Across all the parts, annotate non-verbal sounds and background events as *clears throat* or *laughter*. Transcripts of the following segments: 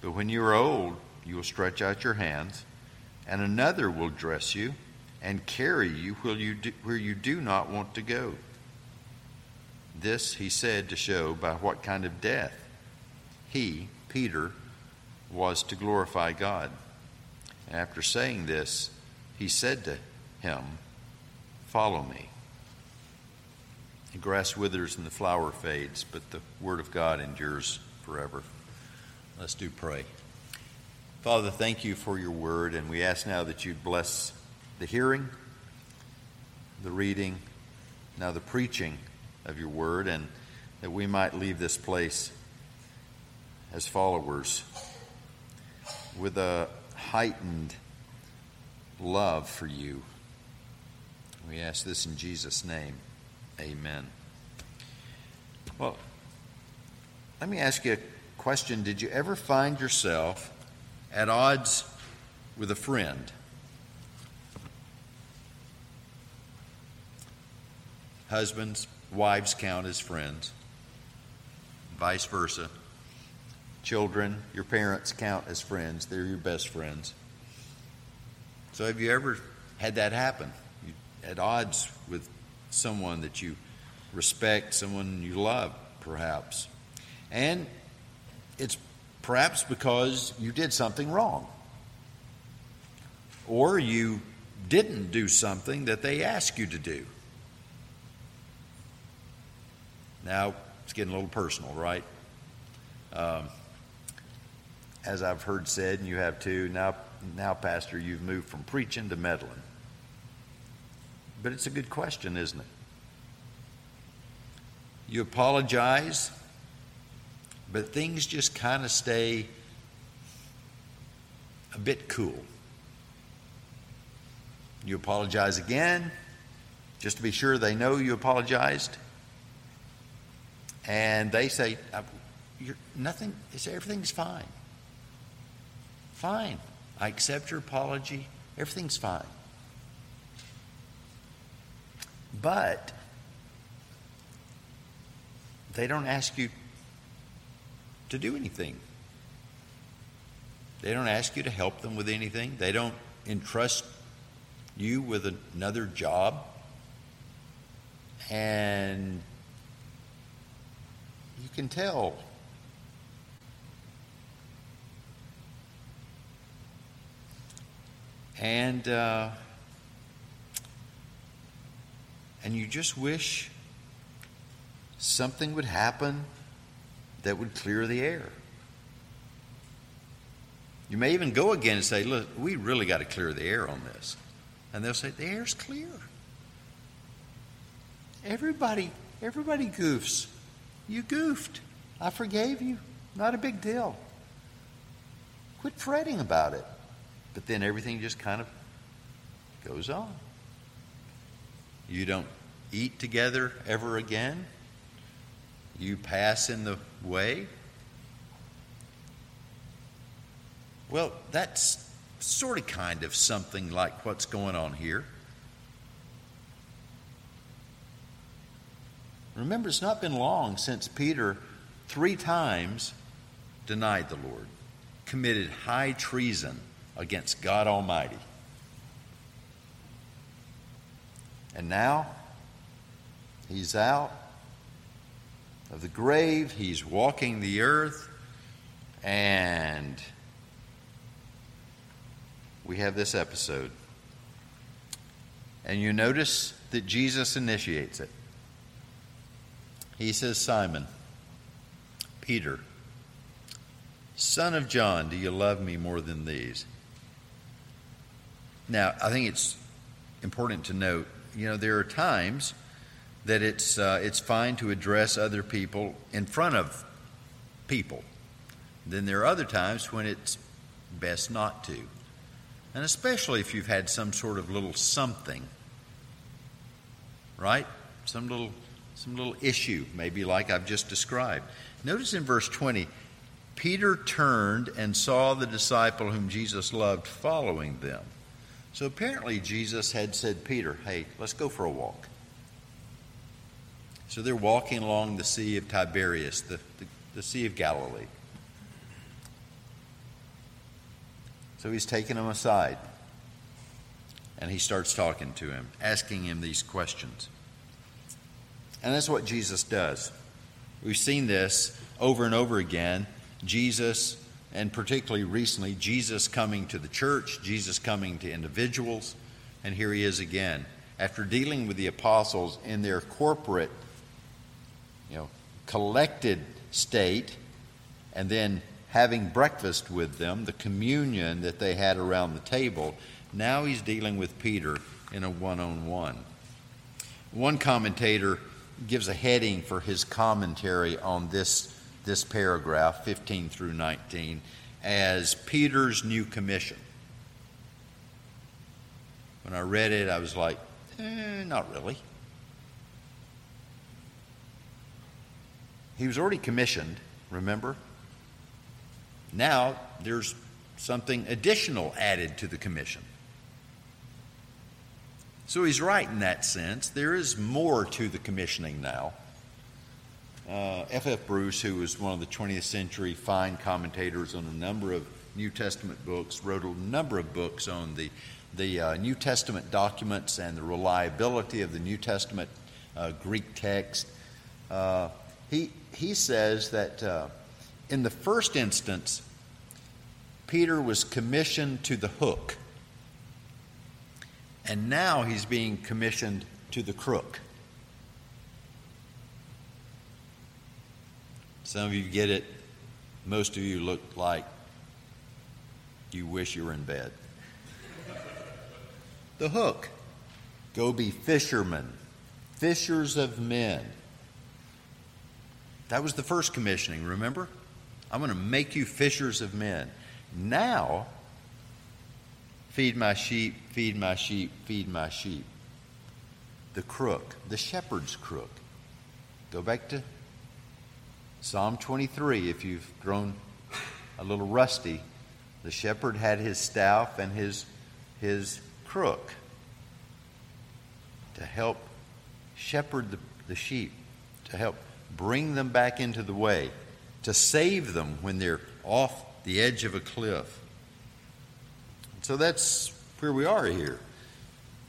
But when you are old, you will stretch out your hands, and another will dress you and carry you where you do, not want to go. This he said to show by what kind of death he, Peter, was to glorify God. After saying this, he said to him, Follow me. The grass withers and the flower fades, but the word of God endures forever. Let's do pray. Father, thank you for your word, and we ask now that you'd bless the hearing, the reading, now the preaching of your word, and that we might leave this place as followers with a heightened love for you. We ask this in Jesus' name. Amen. Well, let me ask you a question. Did you ever find yourself at odds with a friend? Husbands, wives count as friends, vice versa. Children, your parents count as friends, they're your best friends. So, have you ever had that happen? You at odds with someone that you respect, someone you love, perhaps. And it's perhaps because you did something wrong. Or you didn't do something that they asked you to do. Now, it's getting a little personal, right? Um, as I've heard said, and you have too, now, now, Pastor, you've moved from preaching to meddling. But it's a good question, isn't it? You apologize, but things just kind of stay a bit cool. You apologize again, just to be sure they know you apologized and they say, uh, nothing, everything's fine. Fine. I accept your apology. Everything's fine. But they don't ask you to do anything. They don't ask you to help them with anything. They don't entrust you with another job. And you can tell. And uh, and you just wish something would happen that would clear the air. You may even go again and say, Look, we really got to clear the air on this. And they'll say, The air's clear. Everybody, everybody goofs. You goofed. I forgave you. Not a big deal. Quit fretting about it. But then everything just kind of goes on. You don't eat together ever again. You pass in the way. Well, that's sort of kind of something like what's going on here. Remember, it's not been long since Peter three times denied the Lord, committed high treason against God Almighty. And now he's out of the grave, he's walking the earth, And we have this episode. And you notice that Jesus initiates it. He says, Simon, Peter, son of John, do you love me more than these? Now, I think it's important to note, you know, there are times that it's, uh, it's fine to address other people in front of people. Then there are other times when it's best not to. And especially if you've had some sort of little something, right? Some little, some little issue, maybe like I've just described. Notice in verse 20, Peter turned and saw the disciple whom Jesus loved following them. So apparently, Jesus had said, Peter, hey, let's go for a walk. So they're walking along the Sea of Tiberias, the, the, the Sea of Galilee. So he's taking him aside and he starts talking to him, asking him these questions. And that's what Jesus does. We've seen this over and over again. Jesus and particularly recently, Jesus coming to the church, Jesus coming to individuals, and here he is again. After dealing with the apostles in their corporate, you know, collected state, and then having breakfast with them, the communion that they had around the table, now he's dealing with Peter in a one on one. One commentator gives a heading for his commentary on this this paragraph, 15 through 19, as Peter's new commission. When I read it, I was like, eh, not really. He was already commissioned, remember? Now there's something additional added to the commission. So he's right in that sense. There is more to the commissioning now. F.F. Uh, F. Bruce, who was one of the 20th century fine commentators on a number of New Testament books, wrote a number of books on the, the uh, New Testament documents and the reliability of the New Testament uh, Greek text. He, he says that uh, in the first instance, Peter was commissioned to the hook, and now he's being commissioned to the crook. Some of you get it. Most of you look like you wish you were in bed. The hook. Go be fishermen, fishers of men. That was the first commissioning, remember? I'm going to make you fishers of men. Now, feed my sheep, feed my sheep, feed my sheep. The crook, the shepherd's crook. Go back to Psalm 23, if you've grown a little rusty, the shepherd had his staff and his, his crook to help shepherd the, the sheep, to help bring them back into the way, to save them when they're off the edge of a cliff. So that's where we are here.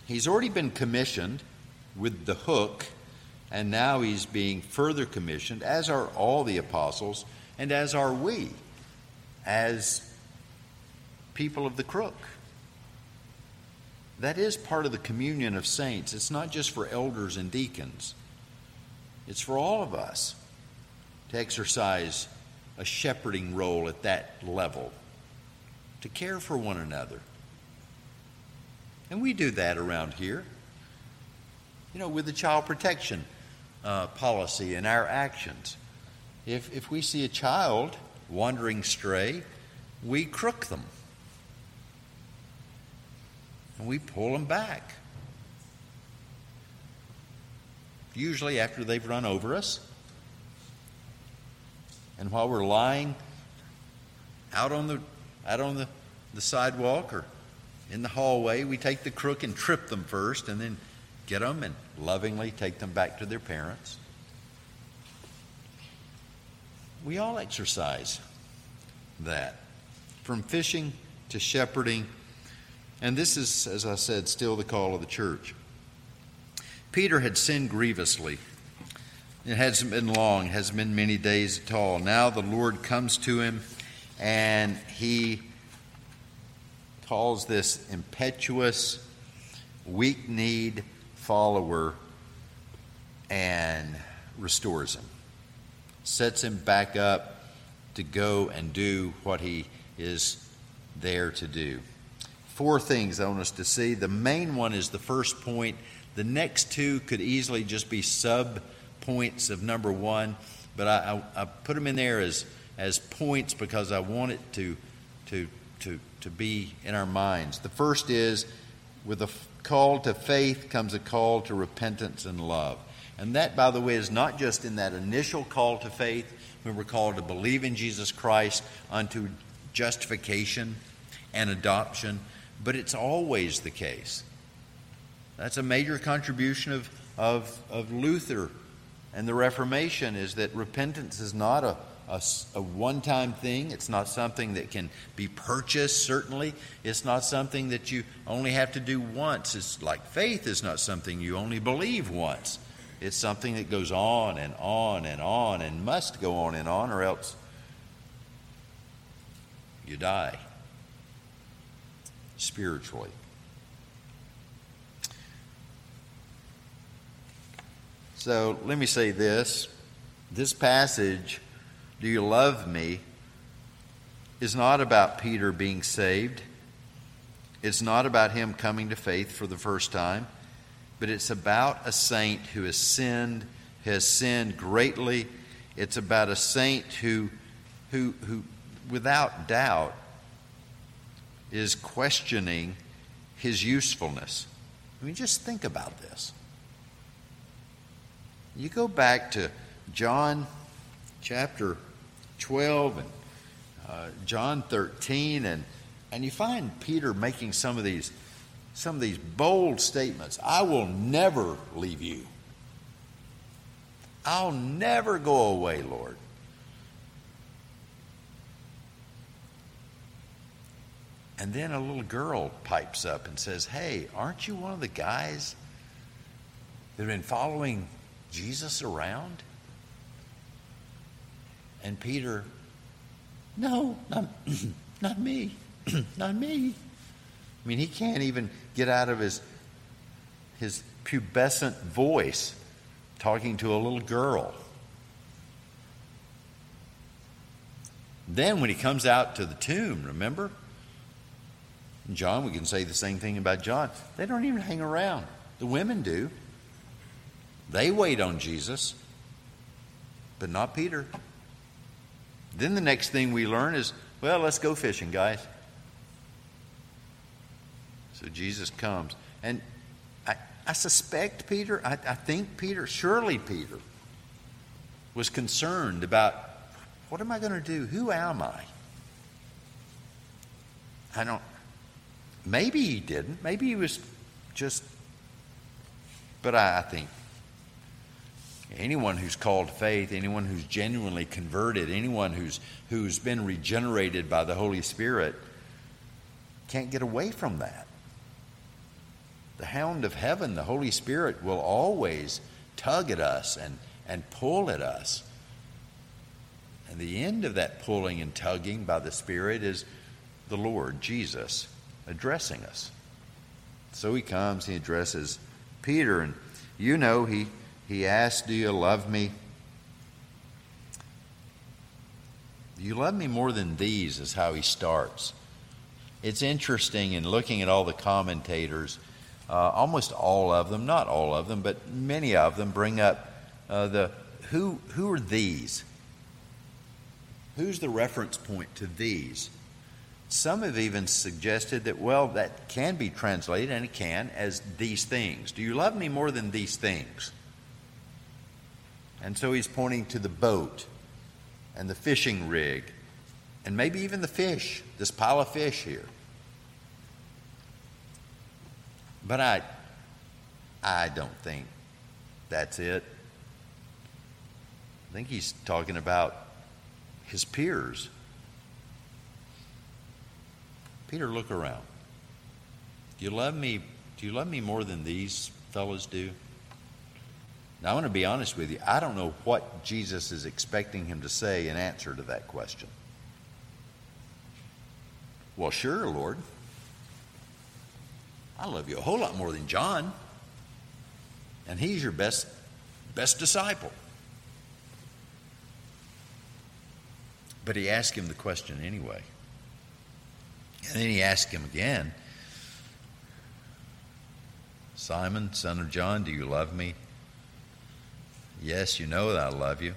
He's already been commissioned with the hook and now he's being further commissioned, as are all the apostles, and as are we, as people of the crook. That is part of the communion of saints. It's not just for elders and deacons, it's for all of us to exercise a shepherding role at that level, to care for one another. And we do that around here. You know, with the child protection uh, policy and our actions. If, if we see a child wandering stray, we crook them and we pull them back. Usually after they've run over us. And while we're lying out on the, out on the, the sidewalk or in the hallway, we take the crook and trip them first and then get them and lovingly take them back to their parents. We all exercise that from fishing to shepherding. And this is, as I said, still the call of the church. Peter had sinned grievously. It hasn't been long, hasn't been many days at all. Now the Lord comes to him and he calls this impetuous, weak kneed follower and restores him, sets him back up to go and do what he is there to do. Four things I want us to see. The main one is the first point. The next two could easily just be sub points of number one, but I, I, I put them in there as, as points because I want it to, to, to, to be in our minds. The first is with a call to faith comes a call to repentance and love. And that, by the way, is not just in that initial call to faith when we're called to believe in Jesus Christ unto justification and adoption, but it's always the case. That's a major contribution of, of, of Luther and the Reformation is that repentance is not a, a, a one time thing. It's not something that can be purchased, certainly. It's not something that you only have to do once. It's like faith is not something you only believe once. It's something that goes on and on and on and must go on and on, or else you die spiritually. So let me say this this passage, Do you love me? is not about Peter being saved. It's not about him coming to faith for the first time but it's about a saint who has sinned, has sinned greatly. It's about a saint who, who, who without doubt, is questioning his usefulness. I mean, just think about this. You go back to John chapter 12 and uh, John 13, and, and you find Peter making some of these some of these bold statements. I will never leave you. I'll never go away, Lord. And then a little girl pipes up and says, Hey, aren't you one of the guys that have been following Jesus around? And Peter, No, not, *clears throat* not me. *clears throat* not me. I mean, he can't even get out of his, his pubescent voice talking to a little girl. Then, when he comes out to the tomb, remember? John, we can say the same thing about John. They don't even hang around. The women do. They wait on Jesus, but not Peter. Then the next thing we learn is well, let's go fishing, guys. So Jesus comes. And I, I suspect Peter, I, I think Peter, surely Peter, was concerned about what am I going to do? Who am I? I don't, maybe he didn't. Maybe he was just, but I, I think anyone who's called faith, anyone who's genuinely converted, anyone who's, who's been regenerated by the Holy Spirit can't get away from that the hound of heaven, the Holy Spirit, will always tug at us and, and pull at us. And the end of that pulling and tugging by the Spirit is the Lord, Jesus, addressing us. So he comes, he addresses Peter, and you know, he, he asks, Do you love me? Do you love me more than these? Is how he starts. It's interesting in looking at all the commentators uh, almost all of them, not all of them, but many of them bring up uh, the who, who are these? Who's the reference point to these? Some have even suggested that, well, that can be translated, and it can, as these things. Do you love me more than these things? And so he's pointing to the boat and the fishing rig and maybe even the fish, this pile of fish here. But I, I don't think that's it. I think he's talking about his peers. Peter, look around. Do you love me? Do you love me more than these fellows do? Now, I want to be honest with you. I don't know what Jesus is expecting him to say in answer to that question. Well, sure, Lord. I love you a whole lot more than John. And he's your best best disciple. But he asked him the question anyway. And then he asked him again Simon, son of John, do you love me? Yes, you know that I love you.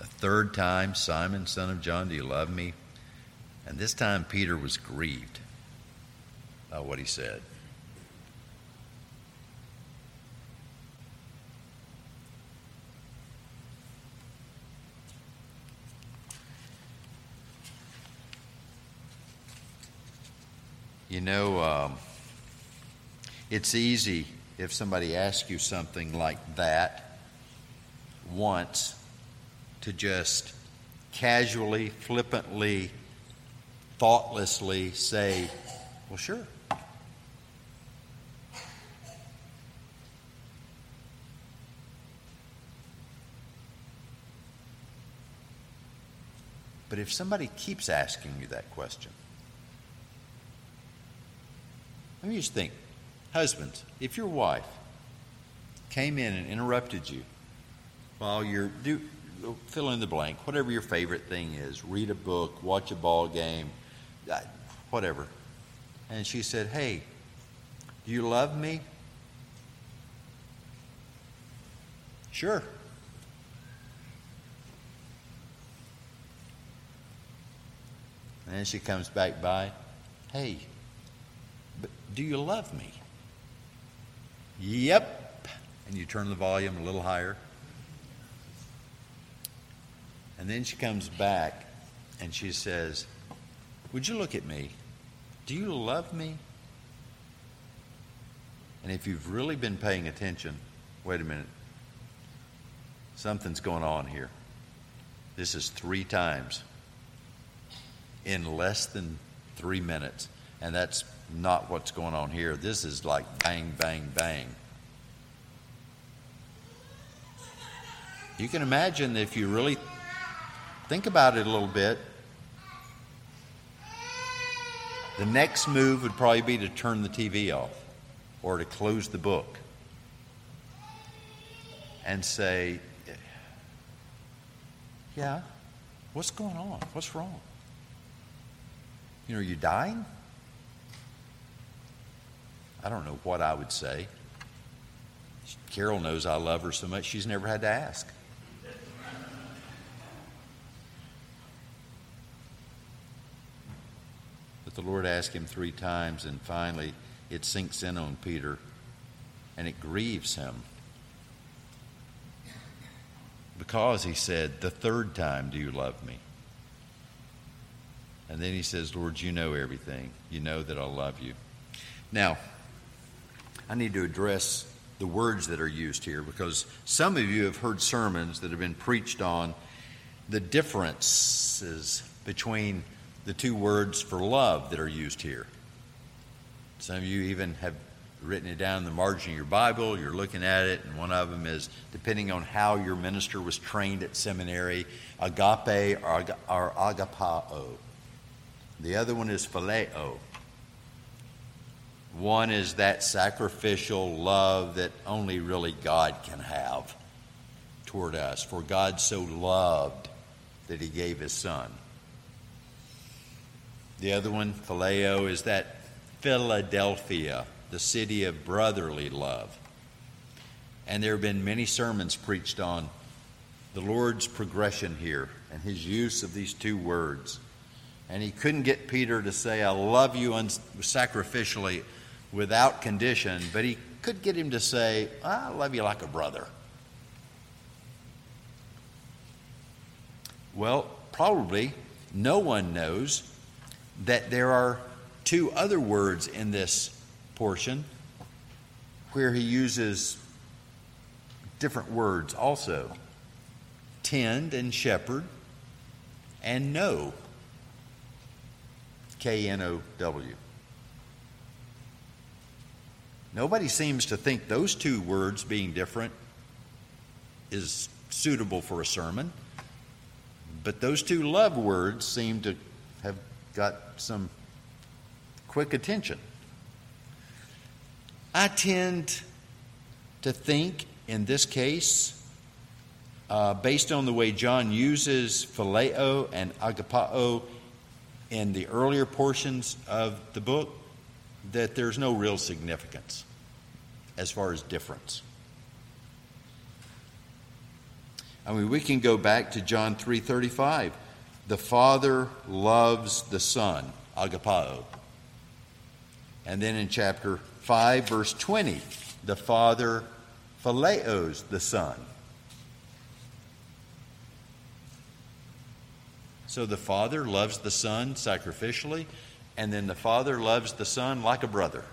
A third time, Simon, son of John, do you love me? And this time Peter was grieved by what he said. You know, um, it's easy if somebody asks you something like that once to just casually, flippantly, thoughtlessly say, Well, sure. But if somebody keeps asking you that question, let me just think. Husbands, if your wife came in and interrupted you while you're do fill in the blank, whatever your favorite thing is, read a book, watch a ball game, uh, whatever. And she said, "Hey, do you love me?" Sure. And then she comes back by, "Hey, do you love me? Yep. And you turn the volume a little higher. And then she comes back and she says, Would you look at me? Do you love me? And if you've really been paying attention, wait a minute. Something's going on here. This is three times in less than three minutes. And that's not what's going on here. This is like bang, bang, bang. You can imagine if you really think about it a little bit, the next move would probably be to turn the TV off or to close the book and say, Yeah, what's going on? What's wrong? You know, are you dying? I don't know what I would say. Carol knows I love her so much she's never had to ask. But the Lord asked him three times, and finally it sinks in on Peter and it grieves him. Because he said, The third time, do you love me? And then he says, Lord, you know everything. You know that I love you. Now, I need to address the words that are used here because some of you have heard sermons that have been preached on the differences between the two words for love that are used here. Some of you even have written it down in the margin of your Bible. You're looking at it, and one of them is depending on how your minister was trained at seminary, agape or, or agapao. The other one is phileo. One is that sacrificial love that only really God can have toward us. For God so loved that he gave his son. The other one, Phileo, is that Philadelphia, the city of brotherly love. And there have been many sermons preached on the Lord's progression here and his use of these two words. And he couldn't get Peter to say, I love you sacrificially without condition, but he could get him to say, I love you like a brother. Well, probably no one knows that there are two other words in this portion where he uses different words also tend and shepherd, and know. K N O W. Nobody seems to think those two words being different is suitable for a sermon. But those two love words seem to have got some quick attention. I tend to think in this case, uh, based on the way John uses phileo and agapao in the earlier portions of the book, that there's no real significance as far as difference. I mean, we can go back to John 3:35. The Father loves the Son, agapao. And then in chapter 5 verse 20, the Father phileos the Son. So the Father loves the Son sacrificially, and then the Father loves the Son like a brother.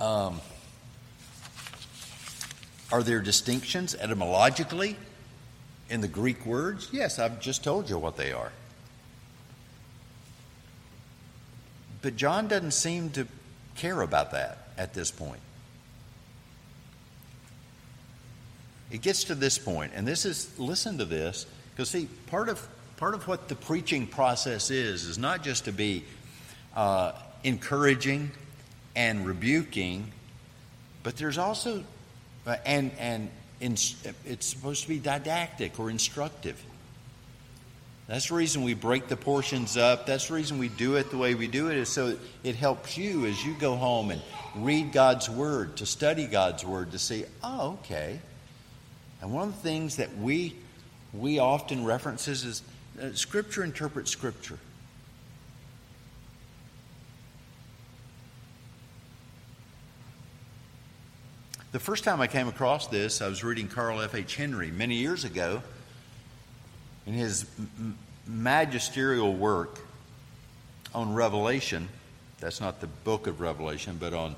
Um, are there distinctions etymologically in the Greek words? Yes, I've just told you what they are. But John doesn't seem to care about that at this point. It gets to this point, and this is listen to this, because see, part of part of what the preaching process is is not just to be uh, encouraging and rebuking, but there's also, uh, and, and in, it's supposed to be didactic or instructive. That's the reason we break the portions up. That's the reason we do it the way we do it, is so it helps you as you go home and read God's Word, to study God's Word, to see, oh, okay. And one of the things that we, we often references is uh, Scripture interprets Scripture. The first time I came across this, I was reading Carl F. H. Henry many years ago in his magisterial work on Revelation. That's not the book of Revelation, but on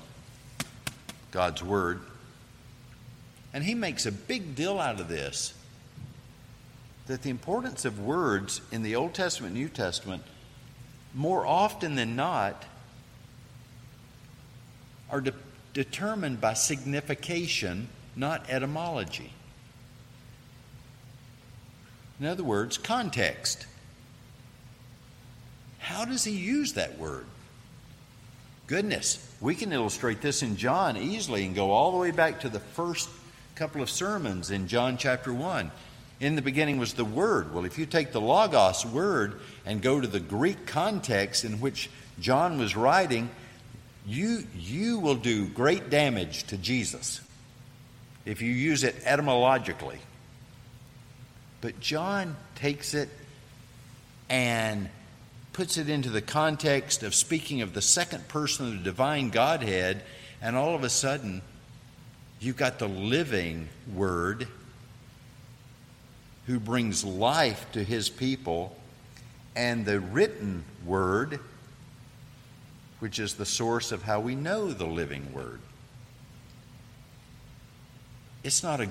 God's Word. And he makes a big deal out of this that the importance of words in the Old Testament, New Testament, more often than not, are de- determined by signification, not etymology. In other words, context. How does he use that word? Goodness, we can illustrate this in John easily and go all the way back to the first couple of sermons in John chapter 1. In the beginning was the Word. Well, if you take the Logos word and go to the Greek context in which John was writing, you, you will do great damage to Jesus if you use it etymologically. But John takes it and puts it into the context of speaking of the second person of the divine Godhead, and all of a sudden, you've got the living Word who brings life to his people, and the written Word which is the source of how we know the living word. It's not a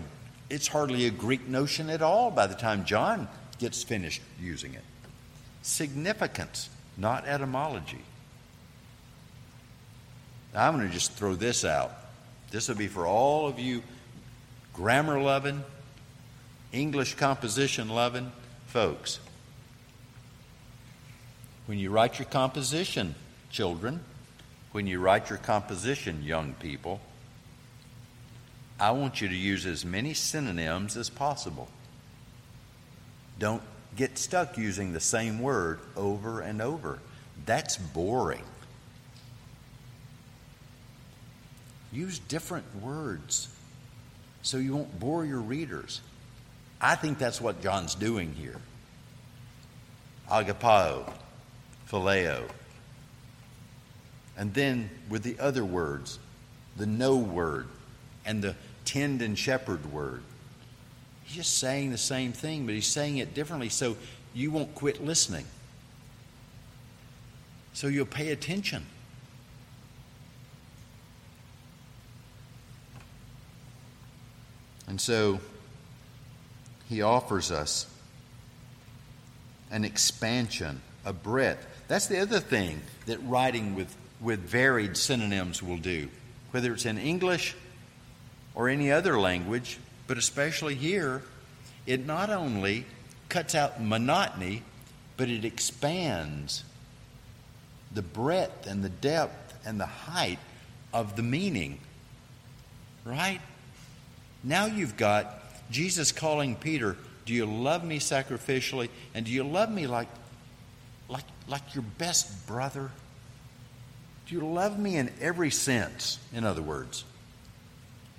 it's hardly a Greek notion at all by the time John gets finished using it. Significance, not etymology. Now, I'm going to just throw this out. This will be for all of you grammar loving, English composition loving folks. When you write your composition, children, when you write your composition, young people, I want you to use as many synonyms as possible. Don't get stuck using the same word over and over. That's boring. Use different words so you won't bore your readers. I think that's what John's doing here. Agapao, phileo, and then with the other words, the know word and the tend and shepherd word. He's just saying the same thing, but he's saying it differently so you won't quit listening. So you'll pay attention. And so he offers us an expansion, a breadth. That's the other thing that writing with with varied synonyms will do, whether it's in English or any other language, but especially here, it not only cuts out monotony, but it expands the breadth and the depth and the height of the meaning. Right? Now you've got Jesus calling Peter, Do you love me sacrificially? And do you love me like, like, like your best brother? You love me in every sense, in other words?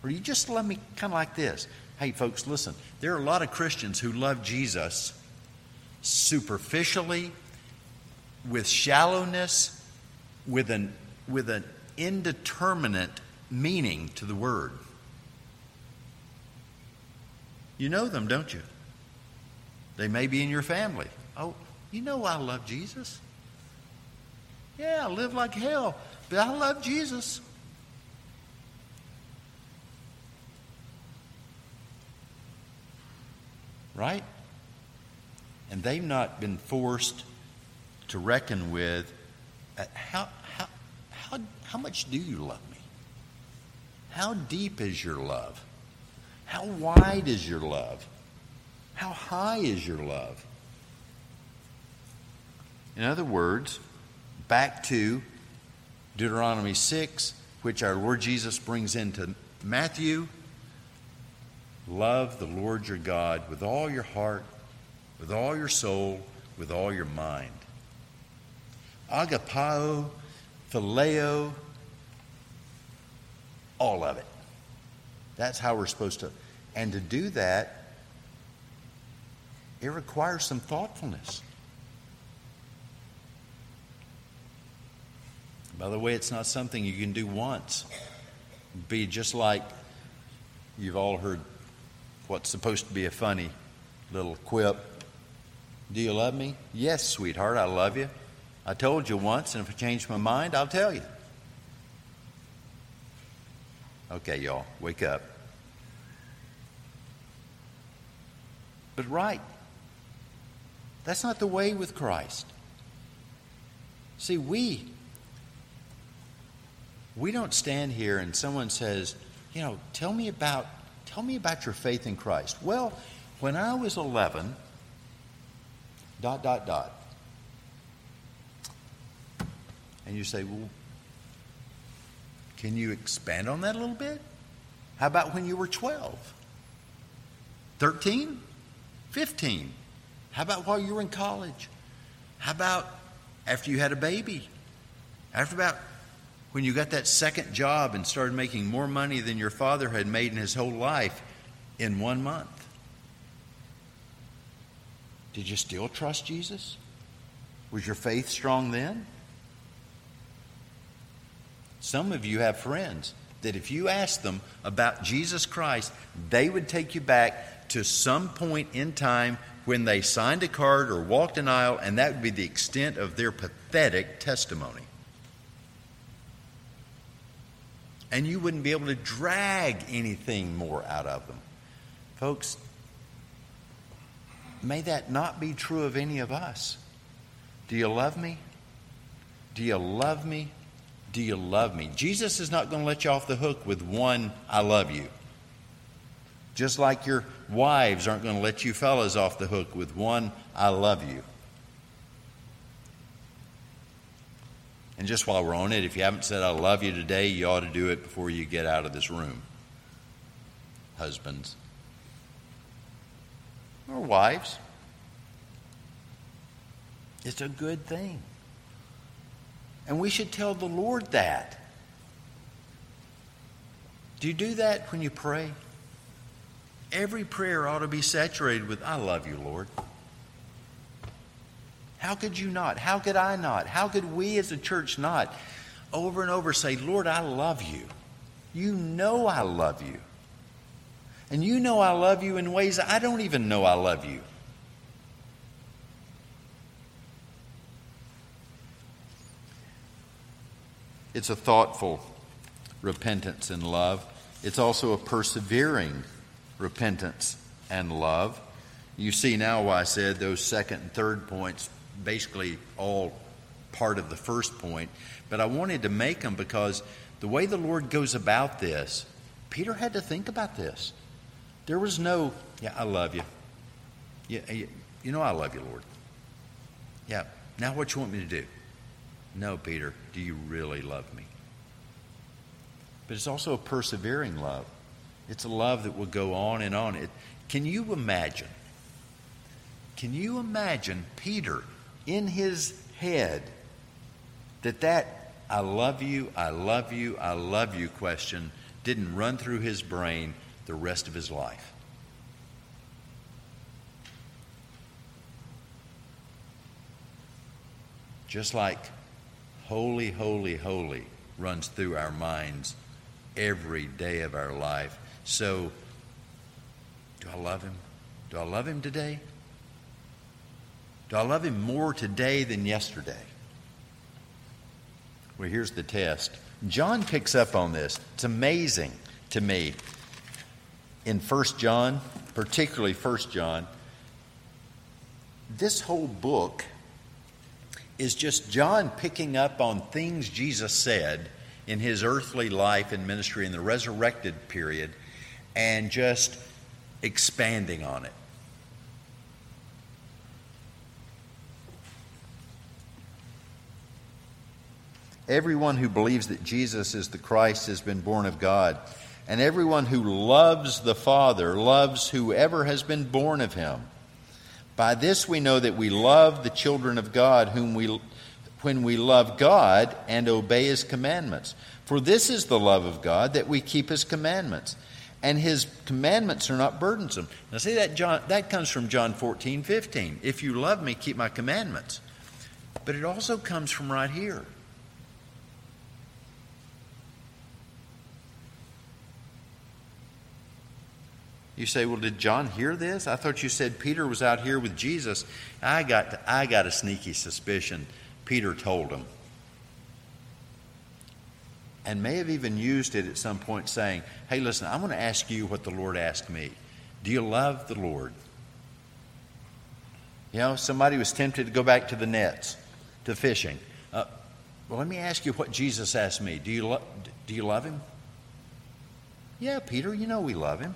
Or you just love me kind of like this? Hey, folks, listen. There are a lot of Christians who love Jesus superficially, with shallowness, with an, with an indeterminate meaning to the word. You know them, don't you? They may be in your family. Oh, you know I love Jesus. Yeah, I live like hell, but I love Jesus. Right? And they've not been forced to reckon with uh, how, how, how, how much do you love me? How deep is your love? How wide is your love? How high is your love? In other words, back to Deuteronomy 6, which our Lord Jesus brings into Matthew love the Lord your God with all your heart, with all your soul, with all your mind. Agapao, phileo, all of it. That's how we're supposed to. And to do that, it requires some thoughtfulness. By the way, it's not something you can do once. Be just like you've all heard what's supposed to be a funny little quip. Do you love me? Yes, sweetheart, I love you. I told you once, and if I change my mind, I'll tell you. Okay, y'all, wake up. But right, that's not the way with Christ. See, we we don't stand here and someone says, you know, tell me about tell me about your faith in Christ. Well, when I was 11, dot dot dot. And you say, well, can you expand on that a little bit? How about when you were 12? 13? 15? How about while you were in college? How about after you had a baby? After about when you got that second job and started making more money than your father had made in his whole life in one month? Did you still trust Jesus? Was your faith strong then? Some of you have friends that if you ask them about Jesus Christ, they would take you back to some point in time when they signed a card or walked an aisle, and that would be the extent of their pathetic testimony. And you wouldn't be able to drag anything more out of them. Folks, may that not be true of any of us. Do you love me? Do you love me? Do you love me? Jesus is not going to let you off the hook with one, I love you. Just like your wives aren't going to let you fellas off the hook with one, I love you. And just while we're on it, if you haven't said I love you today, you ought to do it before you get out of this room. Husbands or wives. It's a good thing. And we should tell the Lord that. Do you do that when you pray? Every prayer ought to be saturated with, I love you, Lord. How could you not? How could I not? How could we as a church not over and over say, Lord, I love you? You know I love you. And you know I love you in ways I don't even know I love you. It's a thoughtful repentance and love. It's also a persevering repentance and love. You see now why I said those second and third points basically all part of the first point, but I wanted to make them because the way the Lord goes about this, Peter had to think about this. There was no, yeah, I love you. Yeah, You know I love you, Lord. Yeah. Now what you want me to do? No, Peter, do you really love me? But it's also a persevering love. It's a love that will go on and on. It, can you imagine? Can you imagine Peter in his head that that I love you, I love you, I love you question didn't run through his brain the rest of his life? Just like holy, holy, holy runs through our minds every day of our life. So, do I love him? Do I love him today? Do I love him more today than yesterday? Well, here's the test. John picks up on this. It's amazing to me. In 1 John, particularly 1 John, this whole book is just John picking up on things Jesus said in his earthly life and ministry in the resurrected period and just expanding on it. Everyone who believes that Jesus is the Christ has been born of God. And everyone who loves the Father loves whoever has been born of him. By this we know that we love the children of God whom we when we love God and obey his commandments. For this is the love of God that we keep his commandments. And his commandments are not burdensome. Now see that John that comes from John 14, 15. If you love me, keep my commandments. But it also comes from right here. You say, well, did John hear this? I thought you said Peter was out here with Jesus. I got, I got a sneaky suspicion Peter told him. And may have even used it at some point, saying, hey, listen, I'm going to ask you what the Lord asked me. Do you love the Lord? You know, somebody was tempted to go back to the nets, to fishing. Uh, well, let me ask you what Jesus asked me. Do you, lo- do you love him? Yeah, Peter, you know we love him.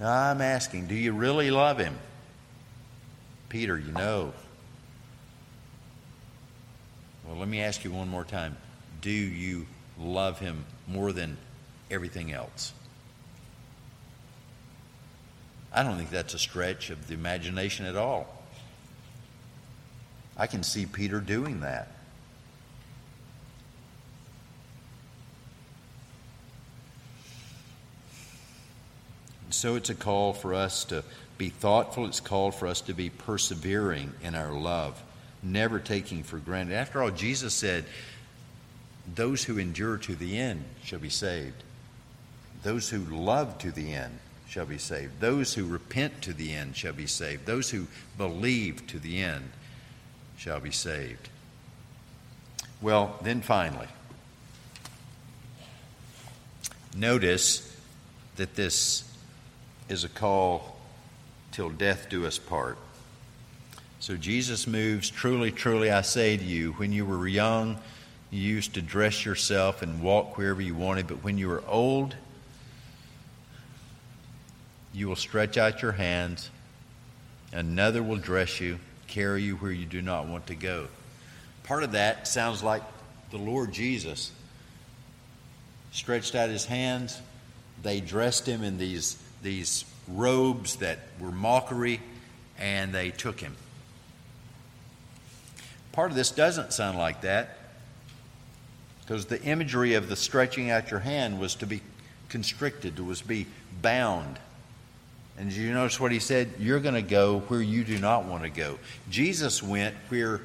I'm asking, do you really love him? Peter, you know. Well, let me ask you one more time. Do you love him more than everything else? I don't think that's a stretch of the imagination at all. I can see Peter doing that. So it's a call for us to be thoughtful. It's called for us to be persevering in our love, never taking for granted. After all, Jesus said, Those who endure to the end shall be saved. Those who love to the end shall be saved. Those who repent to the end shall be saved. Those who believe to the end shall be saved. Well, then finally, notice that this is a call till death do us part. So Jesus moves, truly, truly, I say to you, when you were young, you used to dress yourself and walk wherever you wanted, but when you are old, you will stretch out your hands, another will dress you, carry you where you do not want to go. Part of that sounds like the Lord Jesus stretched out his hands. They dressed him in these these robes that were mockery, and they took him. Part of this doesn't sound like that because the imagery of the stretching out your hand was to be constricted, was to be bound. And you notice what he said? You're going to go where you do not want to go. Jesus went where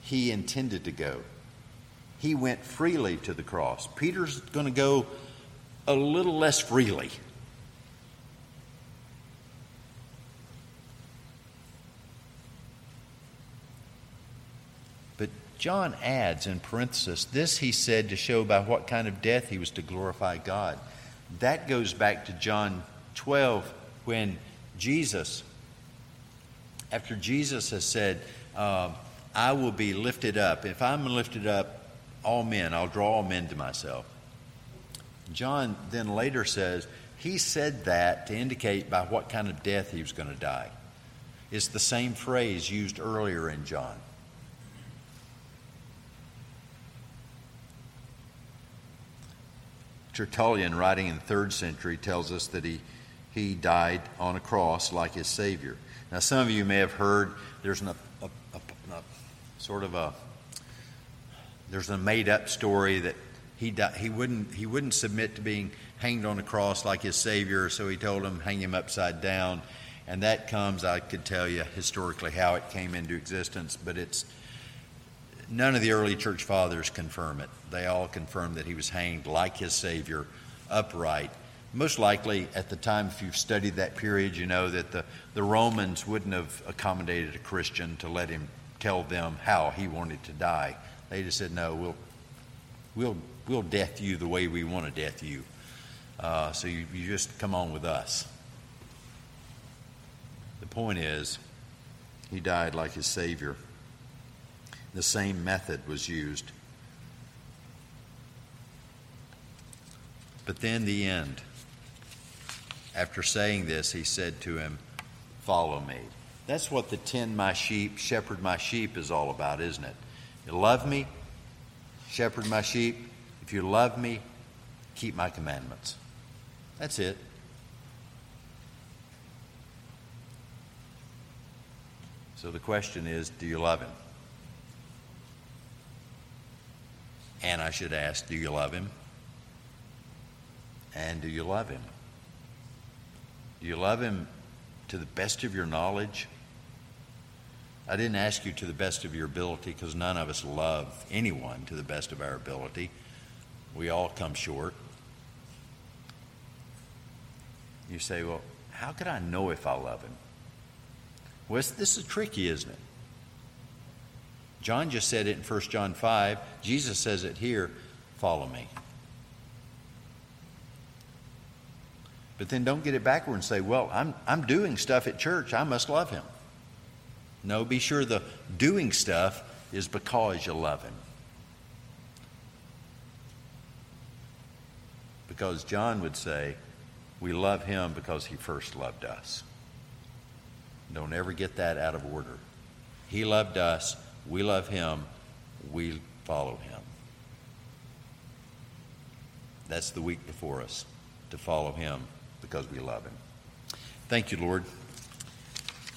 he intended to go. He went freely to the cross. Peter's going to go a little less freely. John adds in parenthesis, this he said to show by what kind of death he was to glorify God. That goes back to John 12 when Jesus, after Jesus has said, uh, I will be lifted up. If I'm lifted up, all men, I'll draw all men to myself. John then later says, he said that to indicate by what kind of death he was going to die. It's the same phrase used earlier in John. Tertullian, writing in the third century, tells us that he, he died on a cross like his Savior. Now, some of you may have heard there's an, a, a, a, sort of a there's a made up story that he, he, wouldn't, he wouldn't submit to being hanged on a cross like his Savior, so he told him, hang him upside down. And that comes, I could tell you historically how it came into existence, but it's none of the early church fathers confirm it. They all confirm that he was hanged like his Savior, upright. Most likely, at the time, if you've studied that period, you know that the, the Romans wouldn't have accommodated a Christian to let him tell them how he wanted to die. They just said, no, we'll, we'll, we'll death you the way we want to death you. Uh, so you, you just come on with us. The point is, he died like his Savior. The same method was used. But then the end. After saying this, he said to him, Follow me. That's what the tend my sheep, shepherd my sheep is all about, isn't it? You love me, shepherd my sheep. If you love me, keep my commandments. That's it. So the question is do you love him? And I should ask, do you love him? And do you love him? Do you love him to the best of your knowledge? I didn't ask you to the best of your ability because none of us love anyone to the best of our ability. We all come short. You say, well, how could I know if I love him? Well, this is tricky, isn't it? John just said it in 1 John 5. Jesus says it here follow me. But then don't get it backward and say, well, I'm, I'm doing stuff at church. I must love him. No, be sure the doing stuff is because you love him. Because John would say, we love him because he first loved us. Don't ever get that out of order. He loved us, we love him, we follow him. That's the week before us to follow him because we love him. Thank you, Lord.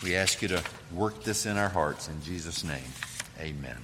We ask you to work this in our hearts in Jesus' name. Amen.